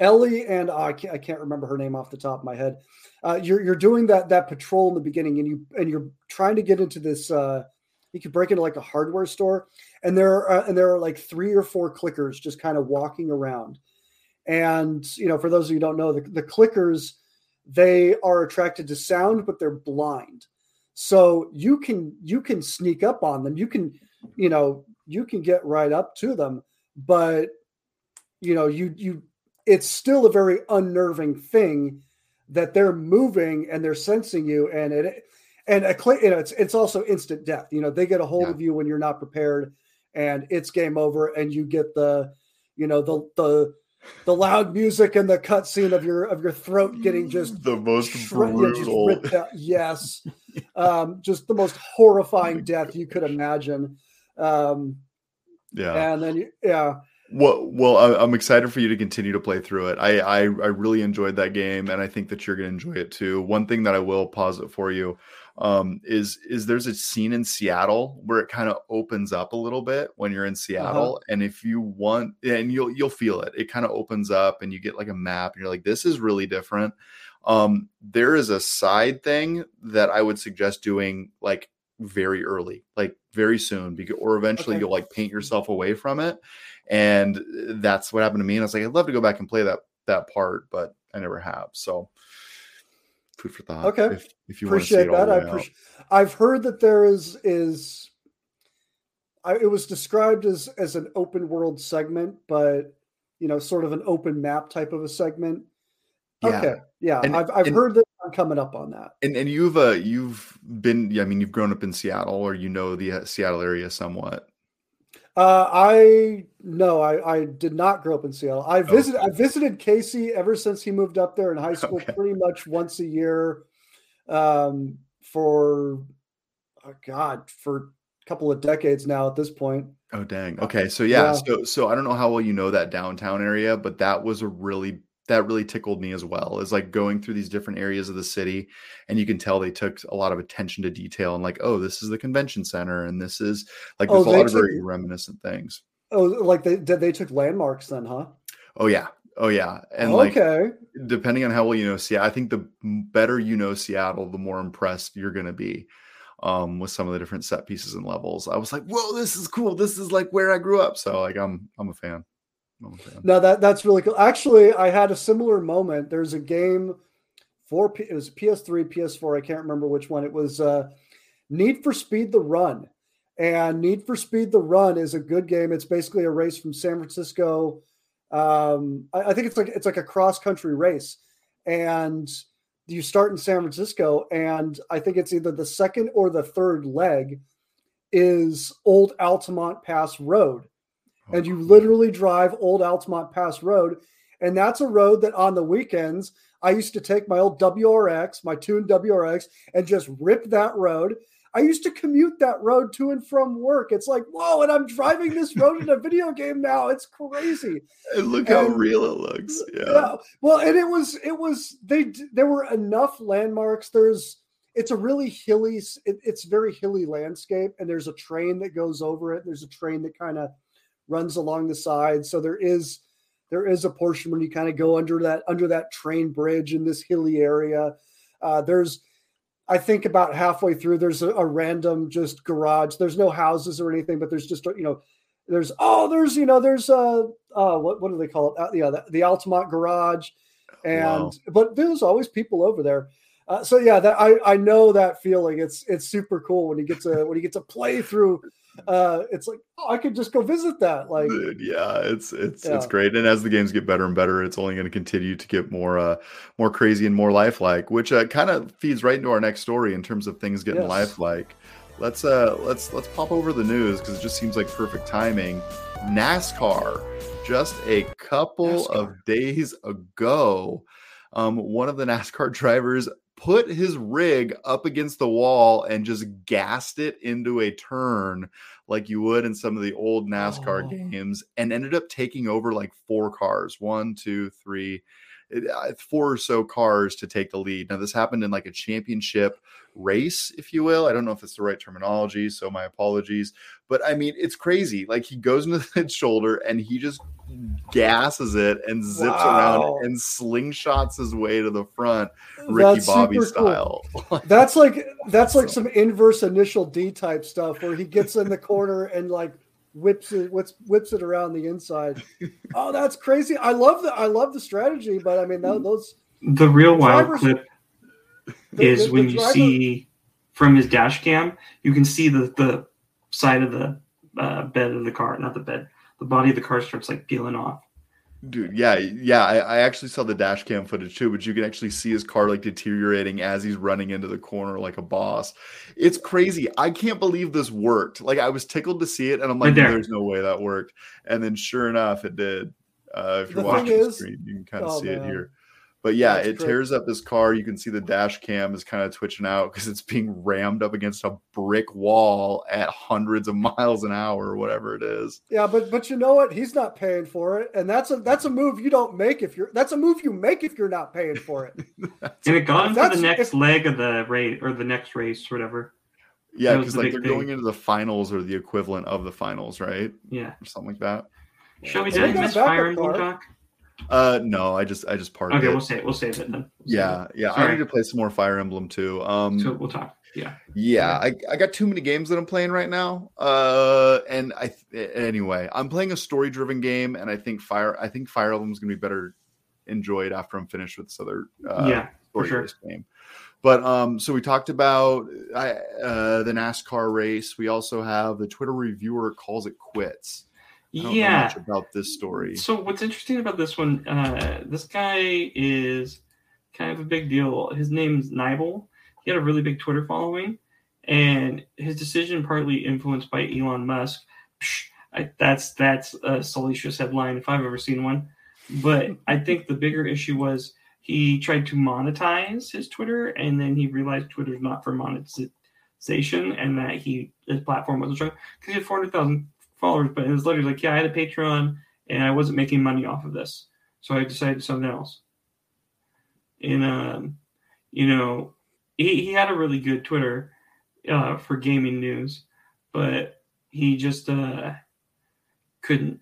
Ellie and oh, I can't I can't remember her name off the top of my head. Uh, you're you're doing that that patrol in the beginning, and you and you're trying to get into this. Uh, you could break into like a hardware store, and there are uh, and there are like three or four clickers just kind of walking around. And you know, for those of you who don't know, the, the clickers they are attracted to sound, but they're blind. So you can you can sneak up on them. You can you know you can get right up to them, but you know you you it's still a very unnerving thing that they're moving and they're sensing you and it and a you know it's it's also instant death you know they get a hold Yeah. of you when you're not prepared and it's game over and you get the you know the the the loud music and the cutscene of your of your throat getting just the most shred- brutal. yes um just the most horrifying death you could imagine um yeah. and then you, yeah Well, well, I'm excited for you to continue to play through it. I, I, I really enjoyed that game, and I think that you're going to enjoy it too. One thing that I will pause it for you um, is is there's a scene in Seattle where it kind of opens up a little bit when you're in Seattle, and if you want, and you'll you'll feel it. It kind of opens up, and you get like a map, and you're like, this is really different. Um, there is a side thing that I would suggest doing like very early, like very soon, because or eventually Okay. you'll like paint yourself away from it and that's what happened to me. And I was like, I'd love to go back and play that that part, but I never have. So food for thought. Okay. if, if you want to see appreciate that. I appreciate. I've heard that there is is. I, it was described as as an open world segment, but you know, sort of an open map type of a segment. Yeah. Okay, yeah, And- I've I've and- heard that I'm coming up on that. And and you've uh you've been yeah, I mean you've grown up in Seattle or you know the uh, Seattle area somewhat. Uh, I no, I I did not grow up in Seattle. I visited I visited Casey ever since he moved up there in high school, Okay. pretty much once a year, um, for oh God for a couple of decades now at this point. Oh dang. Okay. So yeah, Yeah. so so I don't know how well you know that downtown area, but that was a really that really tickled me as well. Is like going through these different areas of the city and you can tell they took a lot of attention to detail and like, oh, this is the convention center and this is like Oh, there's a lot of very reminiscent things. Oh, like they they took landmarks then, huh? Oh yeah. Oh yeah. And like okay. depending on how well you know Seattle, I think the better you know Seattle, the more impressed you're going to be um, with some of the different set pieces and levels. I was like, "Whoa, this is cool! This is like where I grew up." So like, I'm I'm a fan. No, that that's really cool. Actually, I had a similar moment. There's a game for it was PS3, PS4. I can't remember which one. It was uh, Need for Speed: The Run, and Need for Speed: The Run is a good game. It's basically a race from San Francisco. Um, I, I think it's like it's like a cross country race, and you start in San Francisco, and I think it's either the second or the third leg is Old Altamont Pass Road Oh, and you literally drive old Altamont Pass Road. And that's a road that on the weekends, I used to take my old WRX, my tuned WRX, and just rip that road. I used to commute that road to and from work. It's like, whoa, and I'm driving this road in a video game now. It's crazy. And look how real it looks. Yeah. Yeah. Well, and it was it was they there were enough landmarks. There's it's a really hilly it, it's very hilly landscape and there's a train that goes over it. There's a train that kind of runs along the side. So there is there is a portion when you kind of go under that under that train bridge in this hilly area. Uh, there's I think about halfway through, there's a, a, random just garage. There's no houses or anything, but there's just you know, there's oh, there's you know, there's uh, uh what what do they call it? Uh, yeah, the, the Altamont garage, and wow. but there's always people over there. Uh, so yeah, that I I know that feeling. It's it's super cool when you get to when you get to play through uh, it's like oh, I could just go visit that. Like, Dude, yeah, it's it's yeah. it's great. And as the games get better and better, it's only going to continue to get more uh more crazy and more lifelike, which uh, kind of feeds right into our next story in terms of things getting yes. lifelike. Let's uh let's let's pop over the news because it just seems like perfect timing. NASCAR, just a couple NASCAR. of days ago, um, one of the NASCAR drivers put his rig up against the wall and just gassed it into a turn like you would in some of the old NASCAR oh. games and ended up taking over like four cars one, two, three, Uh, four or so cars to take the lead. Now, this happened in like a championship race, if you will. I don't know if it's the right terminology, so my apologies. But I mean, it's crazy. Like he goes into the shoulder and he just gasses it and zips wow. around and slingshots his way to the front, Ricky that's Bobby style. Cool. that's like that's like some inverse initial D type stuff where he gets in the corner and like whips it whips whips it around the inside. oh, that's crazy! I love the I love the strategy, but I mean that, those the real wild clip the, is the, when the you driver, see from his dash cam, you can see the the side of the uh, bed of the car, not the bed, the body of the car starts like peeling off. Dude, yeah, yeah. I, I, actually saw the dash cam footage too, but you can actually see his car like deteriorating as he's running into the corner like a boss. It's crazy. I can't believe this worked. Like I was tickled to see it, and I'm like, no, there's no way that worked. And then sure enough, it did. Uh, if you're the watching the screen, you can kind of oh, see man. it here. But yeah, That's it tears up his car. You can see the dash cam is kind of twitching out because it's being rammed up against a brick wall at hundreds of miles an hour or whatever it is. Yeah, but but you know what? He's not paying for it, and that's a that's a move you don't make if you're that's a move you make if you're not paying for it. and it gone for the next if, leg of the race or the next race, or whatever. Yeah, because the like they're thing. going into the finals or the equivalent of the finals, right? Yeah, or something like that. Shall we did miss Fire Emblem talk? Uh, no, I just I just parked. Okay, it. we'll save we'll save it then. We'll yeah, it. yeah. Sorry. I need to play some more Fire Emblem too. Um, so we'll talk. Yeah, yeah. I, I got too many games that I'm playing right now. Uh, and I anyway, I'm playing a story driven game, and I think Fire I think Fire Emblem is gonna be better enjoyed after I'm finished with this other uh, yeah story sure. game. But um, so we talked about uh, the NASCAR race. We also have the Twitter reviewer calls it quits yeah. about this story. So what's interesting about this one uh, this guy is kind of a big deal. His name's Nibel. he had a really big twitter following and his decision partly influenced by elon musk. Psh, I, that's that's a salacious headline if i've ever seen one. But i think the bigger issue was he tried to monetize his twitter and then he realized twitter's not for monetization and that he his platform wasn't strong. Because he had 400000 followers, but it was literally like, yeah, I had a Patreon and I wasn't making money off of this. So I decided something else. And, um, you know, he, he had a really good Twitter uh, for gaming news, but he just uh, couldn't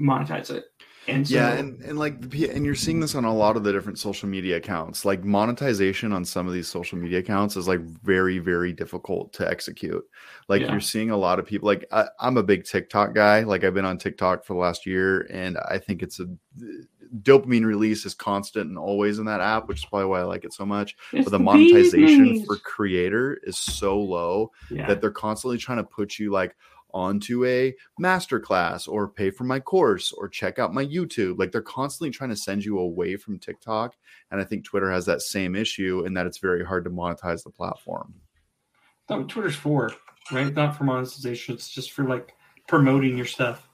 monetize it. And so, yeah, and, and like and you're seeing this on a lot of the different social media accounts. Like monetization on some of these social media accounts is like very, very difficult to execute. Like yeah. you're seeing a lot of people like I, am a big TikTok guy. Like I've been on TikTok for the last year, and I think it's a dopamine release is constant and always in that app, which is probably why I like it so much. It's but the, the monetization for creator is so low yeah. that they're constantly trying to put you like onto a masterclass or pay for my course or check out my YouTube. Like they're constantly trying to send you away from TikTok. And I think Twitter has that same issue in that it's very hard to monetize the platform. No, Twitter's for, right? Not for monetization. It's just for like promoting your stuff.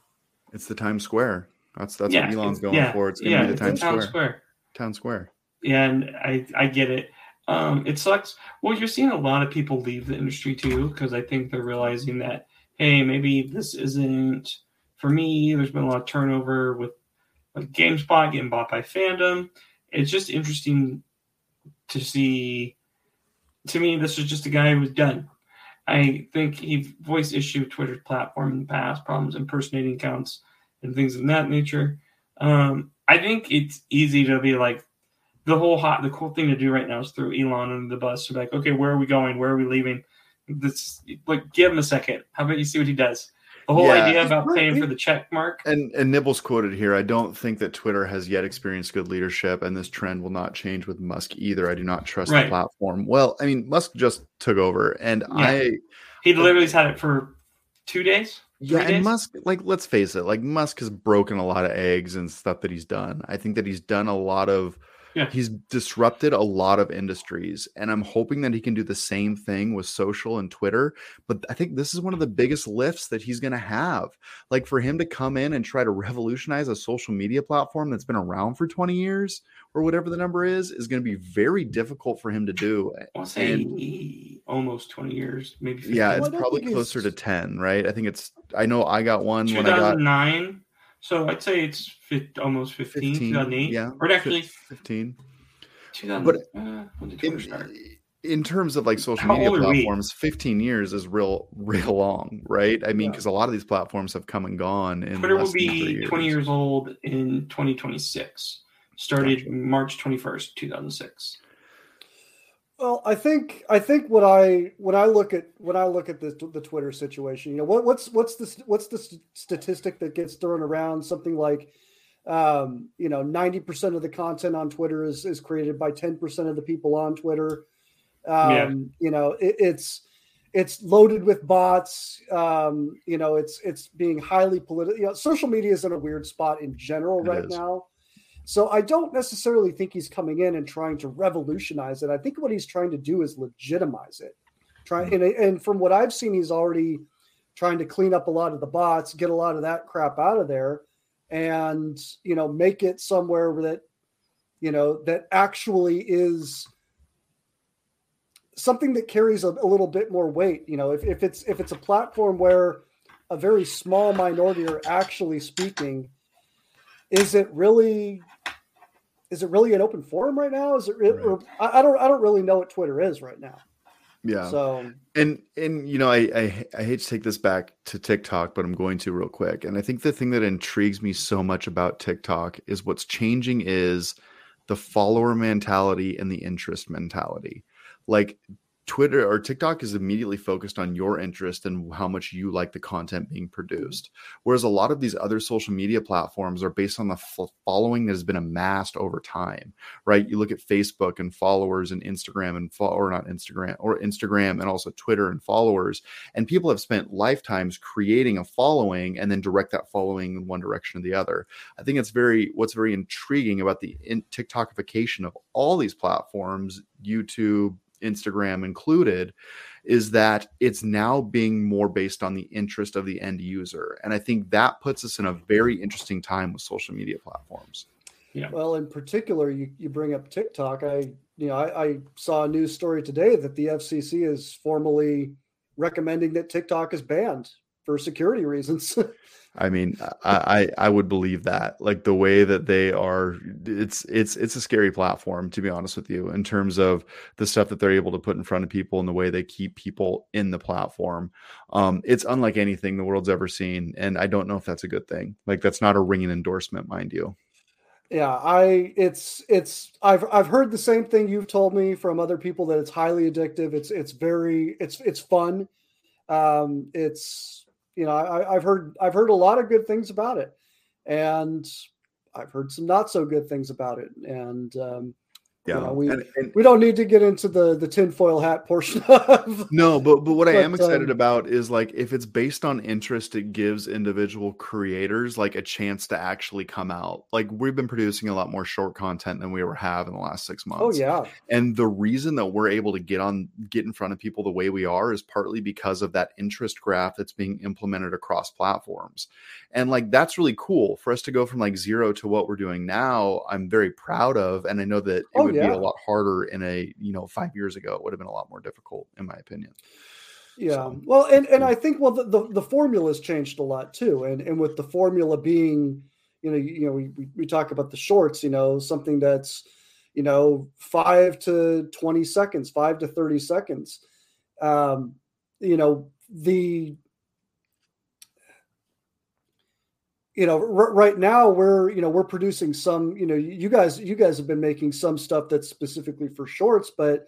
It's the Times Square. That's that's yeah, what Elon's going yeah, for. It's gonna yeah, be the Times Square. Square. Town Square. Yeah, and I I get it. Um, it sucks. Well, you're seeing a lot of people leave the industry too because I think they're realizing that hey, maybe this isn't for me. There's been a lot of turnover with like GameSpot getting bought by fandom. It's just interesting to see. To me, this was just a guy who was done. I think he voiced issue with Twitter's platform in the past, problems impersonating accounts and things of that nature. Um, I think it's easy to be like, the whole hot the cool thing to do right now is throw Elon under the bus. So like, okay, where are we going? Where are we leaving? This like give him a second. How about you see what he does? The whole Yeah. idea about paying for the check mark. And and Nibel's quoted here, I don't think that Twitter has yet experienced good leadership, and this trend will not change with Musk either. I do not trust Right. the platform. Well, I mean, Musk just took over, and Yeah. I He uh, literally has had it for two days. yeah, and days? Musk, like, let's face it, like Musk has broken a lot of eggs and stuff that he's done. I think that he's done a lot of Yeah. he's disrupted a lot of industries, and I'm hoping that he can do the same thing with social and Twitter. But I think this is one of the biggest lifts that he's going to have. Like for him to come in and try to revolutionize a social media platform that's been around for 20 years or whatever the number is, is going to be very difficult for him to do. I'll say And- almost twenty years, maybe. 15. yeah, it's don't probably think closer to 10, right? I think it's, I know I got one when I got 2009. So I'd say it's fif- almost 15, 15, 2008. yeah, Or actually, 15. 2000. But uh, when did Twitter in, start? in terms of like social How media old are we? platforms 15 years is real real long right i mean Yeah. because a lot of these platforms have come and gone in Twitter will less than 20 years old in 2026. Started Gotcha. March 21st, 2006. Well, I think I think what I when I look at when I look at the the Twitter situation, you know, what, what's what's the what's the statistic that gets thrown around? Something like, um, you know, ninety percent of the content on Twitter is is created by ten percent of the people on Twitter. Um, Yeah. You know, it, it's it's loaded with bots. Um, you know, it's it's being highly political. You know, social media is in a weird spot in general It right is. now. So I don't necessarily think he's coming in and trying to revolutionize it. I think what he's trying to do is legitimize it. Try hmm. and, and from what I've seen, he's already trying to clean up a lot of the bots, get a lot of that crap out of there, and you know, make it somewhere that you know that actually is something that carries a, a little bit more weight. You know, if, if it's if it's a platform where a very small minority are actually speaking, is it really is it really an open forum right now? Is it? Right. Or, I, I don't. I don't really know what Twitter is right now. yeah So and and you know I, I i hate to take this back to tiktok but i'm going to real quick and i think the thing that intrigues me so much about tiktok is what's changing is the follower mentality and the interest mentality like twitter or tiktok is immediately focused on your interest and how much you like the content being mm-hmm. produced whereas a lot of these other social media platforms are based on the f- following that has been amassed over time right? You look at facebook and followers and instagram and fo- or not instagram or instagram and also twitter and followers and people have spent lifetimes creating a following and then direct that following in one direction or the other. I think it's very what's very intriguing about the in tiktokification of all these platforms youtube instagram included is that it's now being more based on the interest of the end user and i think that puts us in a very interesting time with social media platforms Yeah. Well, in particular, you, you bring up TikTok. I you know I, I saw a news story today that the FCC is formally recommending that TikTok is banned for security reasons. I mean, I, I I would believe that. Like the way that they are, it's it's it's a scary platform to be honest with you, in terms of the stuff that they're able to put in front of people and the way they keep people in the platform. Um, it's unlike anything the world's ever seen, and I don't know if that's a good thing. Like that's not a ringing endorsement, mind you. yeah, I it's it's I've I've heard the same thing you've told me from other people that it's highly addictive. It's it's very it's it's fun. Um, it's you know I, I've heard I've heard a lot of good things about it, and I've heard some not so good things about it. And um, Yeah, know, we- and, and we don't need to get into the the tinfoil hat portion of No, but but what I am excited um, about is like if it's based on interest, it gives individual creators like a chance to actually come out. Like we've been producing a lot more short content than we ever have in the last six months. Oh yeah, And the reason that we're able to get on get in front of people the way we are is partly because of that interest graph that's being implemented across platforms. And like that's really cool for us to go from like zero to what we're doing now. I'm very proud of and I know that Oh, would be a lot harder in a, you know, 5 years ago it would have been a lot more difficult in my opinion. yeah. So- Well, and and I think well the, the the formula's changed a lot too, and and with the formula being, you know, you, know, we, we we talk about the shorts, you know, something that's, you know, five to twenty seconds, five to thirty seconds. Um, you know, the you know r- right now we're you know we're producing some you know you guys you guys have been making some stuff that's specifically for shorts but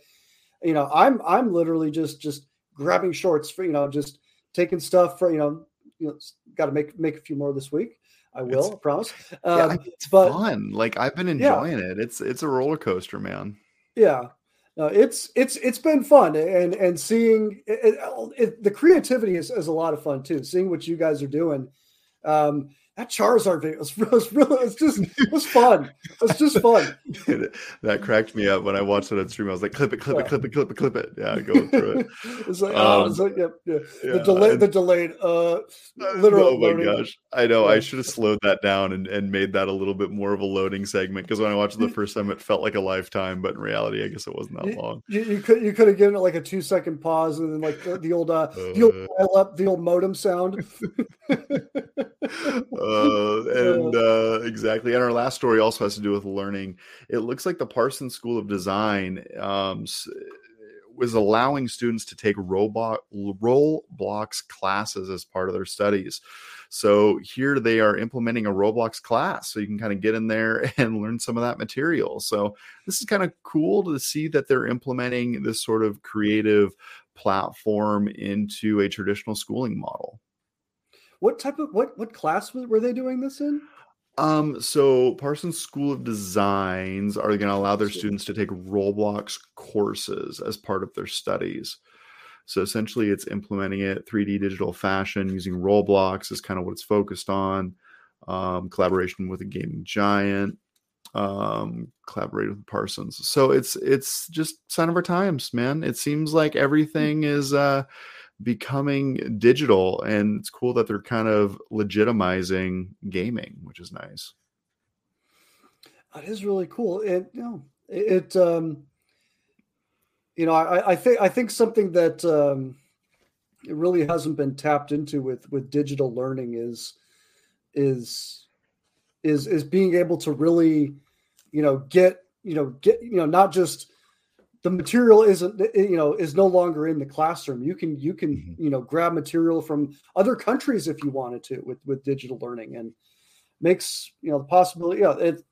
you know i'm i'm literally just just grabbing shorts for you know just taking stuff for you know you know got to make make a few more this week i will It's- I promise Yeah, um, it's but fun. Like I've been Yeah. enjoying it. It's it's a roller coaster, man. yeah no, it's it's it's been fun and and seeing it, it, it- the creativity is, is a lot of fun too seeing what you guys are doing um that charizard video was, was really it's just it was fun it's just fun that cracked me up when I watched it on stream. I was like, clip it, clip Yeah. it, clip it, clip it, clip it. Yeah, going through it. it's like oh Um, it's like yeah, yeah. Yeah, the delay the delayed uh literal oh my loading. gosh i know i should have slowed that down and, and made that a little bit more of a loading segment because when i watched it the first time it felt like a lifetime but in reality i guess it wasn't that long You, you could you could have given it like a two second pause and then like the, the old uh the old Uh. dial up the old modem sound. uh, and uh, exactly and our last story also has to do with learning. It looks like the parsons school of design um, was allowing students to take robot roblox classes as part of their studies. So here they are implementing a roblox class so you can kind of get in there and learn some of that material. So this is kind of cool to see that they're implementing this sort of creative platform into a traditional schooling model What type of what what class were they doing this in? Um, so Parsons School of Designs are going to allow their students to take Roblox courses as part of their studies. So essentially, it's implementing it 3D digital fashion using Roblox is kind of what it's focused on. Um, collaboration with a gaming giant, um, collaborated with Parsons. So it's it's just sign of our times, man. It seems like everything is uh, becoming digital, and it's cool that they're kind of legitimizing gaming, which is nice. That is really cool. And you know, it, it um you know, I, I think I think something that um it really hasn't been tapped into with with digital learning is is is is being able to really, you know, get you know get you know not just the material isn't you know is no longer in the classroom you can you can Mhm. you know grab material from other countries if you wanted to with with digital learning and makes you know the possibility yeah it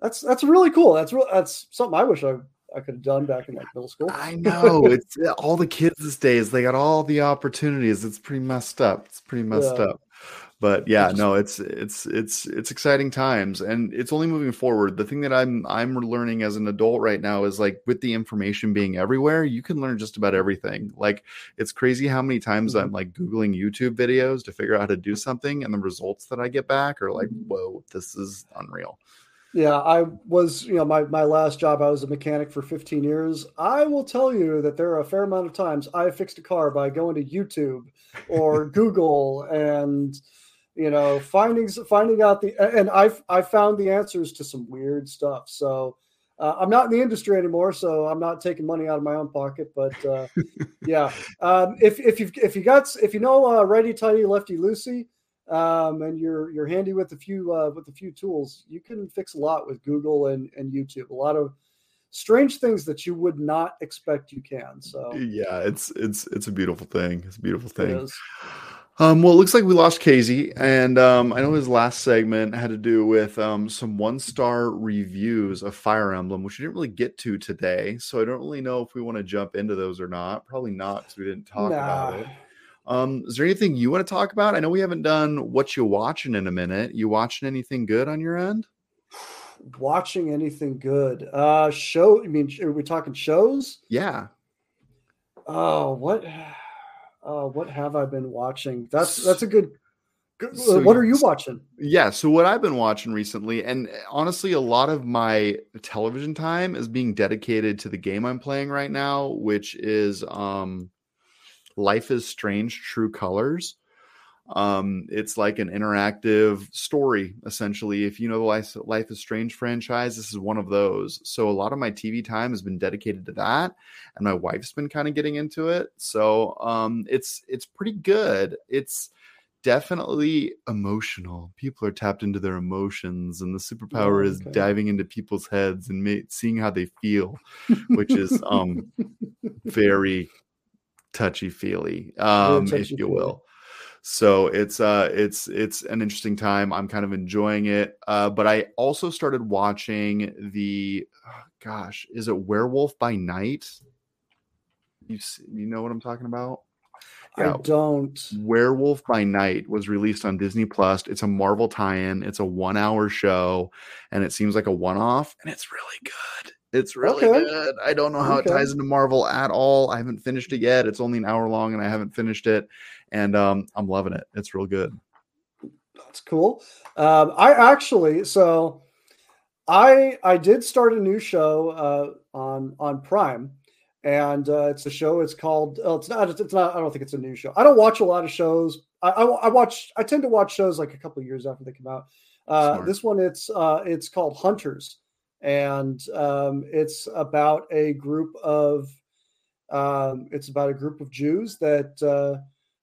that's that's really cool that's real that's something i wish i i could have done back in like middle school I know it's all the kids these days. They got all the opportunities. It's pretty messed up. It's pretty messed Yeah. up. But yeah, no, it's it's it's it's exciting times, and it's only moving forward. The thing that I'm I'm learning as an adult right now is like with the information being everywhere, you can learn just about everything. Like it's crazy how many times Mhm. I'm like googling YouTube videos to figure out how to do something, and the results that I get back are like, whoa, this is unreal. Yeah, I was, you know, my, my last job, I was a mechanic for 15 years. I will tell you that there are a fair amount of times I fixed a car by going to YouTube or Google and, you know, finding finding out the and I've I found the answers to some weird stuff. So uh, I'm not in the industry anymore, so I'm not taking money out of my own pocket. But uh, yeah, um, if if you if you got if you know uh, righty tighty lefty loosey, um, and you're you're handy with a few uh, with a few tools, you can fix a lot with Google and and YouTube. A lot of strange things that you would not expect you can. So Yeah, it's it's it's a beautiful thing. It's a beautiful thing. Um, well, it looks like we lost Casey, and um, I know his last segment had to do with um, some one-star reviews of Fire Emblem, which we didn't really get to today. So I don't really know if we want to jump into those or not. Probably not, because we didn't talk about Nah. it. Um, is there anything you want to talk about? I know we haven't done what you're watching in a minute. You watching anything good on your end? Watching anything good? Uh, show. I mean, are we talking shows? Yeah. Oh, what? Uh, what have I been watching? That's that's a good. good So what are you- you watching? Yeah, so what I've been watching recently, and honestly, a lot of my television time is being dedicated to the game I'm playing right now, which is um Life is Strange True Colors. Um, it's like an interactive story, essentially. If you know the Life, Life is Strange franchise, this is one of those. So a lot of my TV time has been dedicated to that, and my wife's been kind of getting into it. So um it's it's pretty good. It's definitely emotional. People are tapped into their emotions, and the superpower Oh, is diving into people's heads and ma- seeing how they feel, which is um very touchy feely, um, if you will. So it's uh it's it's an interesting time. I'm kind of enjoying it. Uh, but I also started watching the oh, gosh, is it Werewolf by Night? You you know what I'm talking about? Yeah. I don't. Werewolf by Night was released on Disney Plus. It's a Marvel tie-in. It's a one-hour show, and it seems like a one-off, and it's really good. It's really okay. good. I don't know how okay. it ties into Marvel at all. I haven't finished it yet. It's only an hour long, and I haven't finished it, and um, I'm loving it. It's real good. That's cool. Um, I actually so I I did start a new show uh, on on Prime and uh, it's a show. It's called. Oh, it's not. It's not. I don't think it's a new show. I don't watch a lot of shows. I, I, I watch. I tend to watch shows like a couple years after they come out. Uh, this one, it's uh, it's called Hunters, and um, it's about a group of. Um, it's about a group of Jews that uh,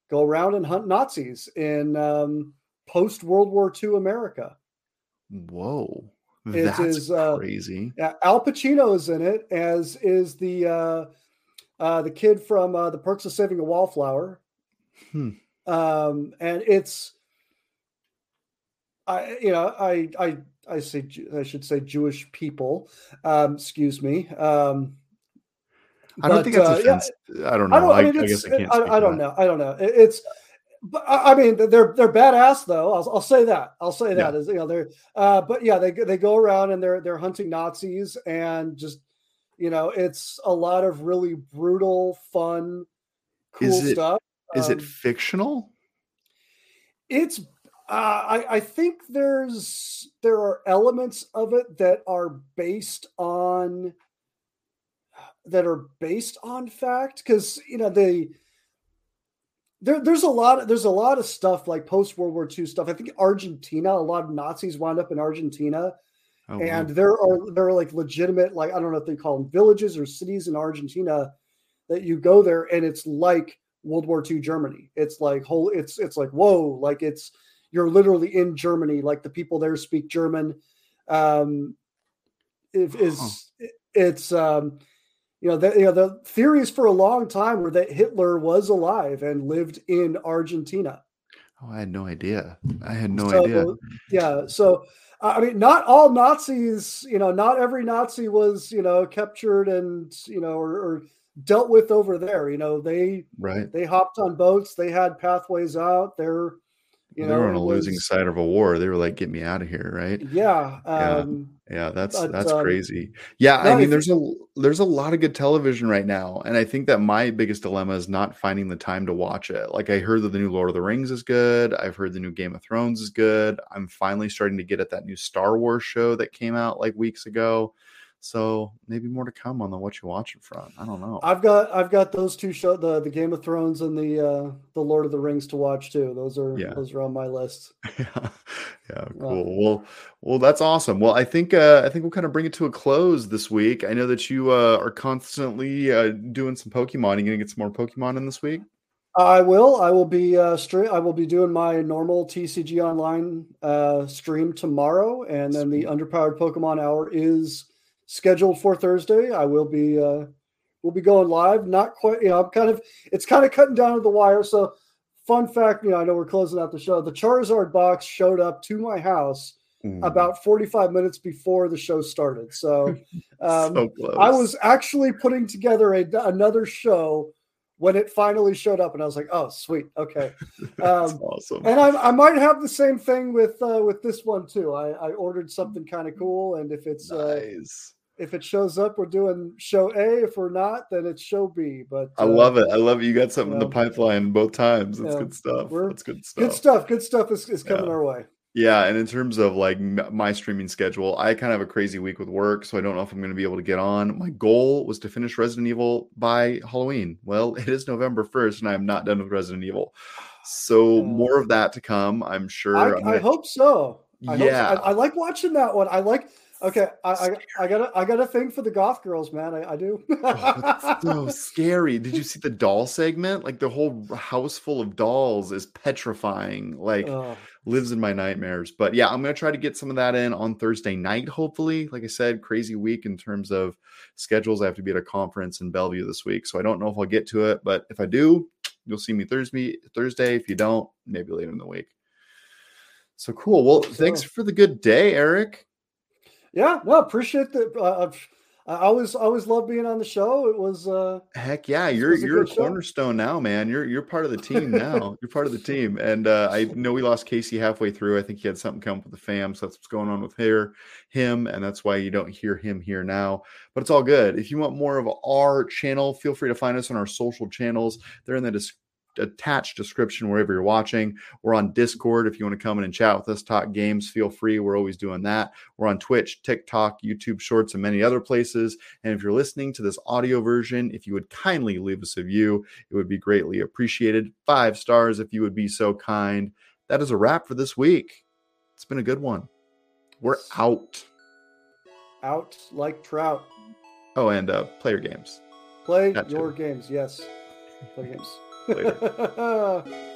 go around and hunt Nazis in um, post World War II America. Whoa. That's it is uh, crazy. Al Pacino is in it, as is the uh, uh, the kid from uh, The Perks of Saving a Wallflower. Hmm. Um, and it's, I you know I I I say I should say Jewish people. Um, excuse me. Um, I don't but, think that's uh, offense. Yeah, I don't know. I, don't, I, mean, I guess I can't. I, don't know. I don't know. It, it's but I mean, they're they're badass though. I'll, I'll say that. I'll say that as you know they're. Uh, but yeah, they they go around and they're they're hunting Nazis and just you know it's a lot of really brutal, fun, cool is it, stuff. Is um, it fictional? It's. Uh, I I think there's there are elements of it that are based on that are based on fact because you know they there, there's a lot of, there's a lot of stuff like post World War II stuff. I think Argentina, a lot of Nazis wound up in Argentina. Oh, and wow. there are there are like legitimate, like I don't know if they call them villages or cities in Argentina that you go there and it's like World War II Germany. It's like whole it's it's like whoa, like it's you're literally in Germany, like the people there speak German. Um it is it's um you know, the, you know, the theories for a long time were that Hitler was alive and lived in Argentina. Oh, I had no idea. I had no so, idea. Yeah. So, I mean, not all Nazis, you know, not every Nazi was, you know, captured and, you know, or, or dealt with over there. You know, they, right. They hopped on boats. They had pathways out. They're, you they know, were on a was, losing side of a war. They were like, "Get me out of here!" Right? Yeah. Um, yeah. Yeah. That's but, that's um, crazy. Yeah. I mean, there's a there's a lot of good television right now, and I think that my biggest dilemma is not finding the time to watch it. Like, I heard that the new Lord of the Rings is good. I've heard the new Game of Thrones is good. I'm finally starting to get at that new Star Wars show that came out like weeks ago. So maybe more to come on the what you watching front. I don't know. I've got I've got those two show the the Game of Thrones and the uh the Lord of the Rings to watch too. Those are yeah. those are on my list. yeah, yeah, cool. well, well, that's awesome. Well, I think uh I think we'll kind of bring it to a close this week. I know that you uh are constantly uh doing some Pokemon. You gonna get some more Pokemon in this week? I will. I will be uh straight. I will be doing my normal TCG online uh stream tomorrow, and then the underpowered Pokemon hour is scheduled for Thursday. I will be uh, we'll be going live. Not quite, you know, I'm kind of it's kind of cutting down to the wire. So, fun fact, you know, I know we're closing out the show. The Charizard box showed up to my house mm. about 45 minutes before the show started. So, um, so I was actually putting together a, another show when it finally showed up, and I was like, "Oh, sweet, okay." Um, awesome. And I, I, might have the same thing with uh, with this one too. I, I ordered something kind of cool, and if it's uh, nice. uh, if it shows up, we're doing show A. If we're not, then it's show B. But uh, I love it. I love it. You got something in the pipeline both times. That's good stuff. That's good stuff. Good stuff. Good stuff is, is coming yeah. our way. Yeah, and in terms of like my streaming schedule, I kind of have a crazy week with work, so I don't know if I'm going to be able to get on. My goal was to finish Resident Evil by Halloween. Well, it is November 1st, and I am not done with Resident Evil. So more of that to come, I'm sure. I, gonna... I hope so. I yeah, hope so. I, I, like watching that one. I like Okay, I, I, I got a I got a thing for the goth girls, man. I, I do. oh, so scary. Did you see the doll segment? Like the whole house full of dolls is petrifying. Like oh. lives in my nightmares. But yeah, I'm gonna try to get some of that in on Thursday night. Hopefully, like I said, crazy week in terms of schedules. I have to be at a conference in Bellevue this week, so I don't know if I'll get to it. But if I do, you'll see me Thursday. Thursday. If you don't, maybe later in the week. So cool. Well, thanks for the good day, Eric. Yeah, no, appreciate the. Uh, I always always love being on the show. It was uh heck yeah, you're you're a cornerstone show. now, man. You're you're part of the team now. you're part of the team. And uh, I know we lost Casey halfway through. I think he had something come up with the fam, so that's what's going on with her, him, and that's why you don't hear him here now. But it's all good. If you want more of our channel, feel free to find us on our social channels. They're in the description attached description wherever you're watching. We're on Discord. If you want to come in and chat with us, talk games, feel free. We're always doing that. We're on Twitch, TikTok, YouTube Shorts, and many other places. And if you're listening to this audio version, if you would kindly leave us a review, it would be greatly appreciated. Five stars if you would be so kind. That is a wrap for this week. It's been a good one. We're out. Out like trout. Oh, and uh, player games. Play your games. Yes. Play games. Later.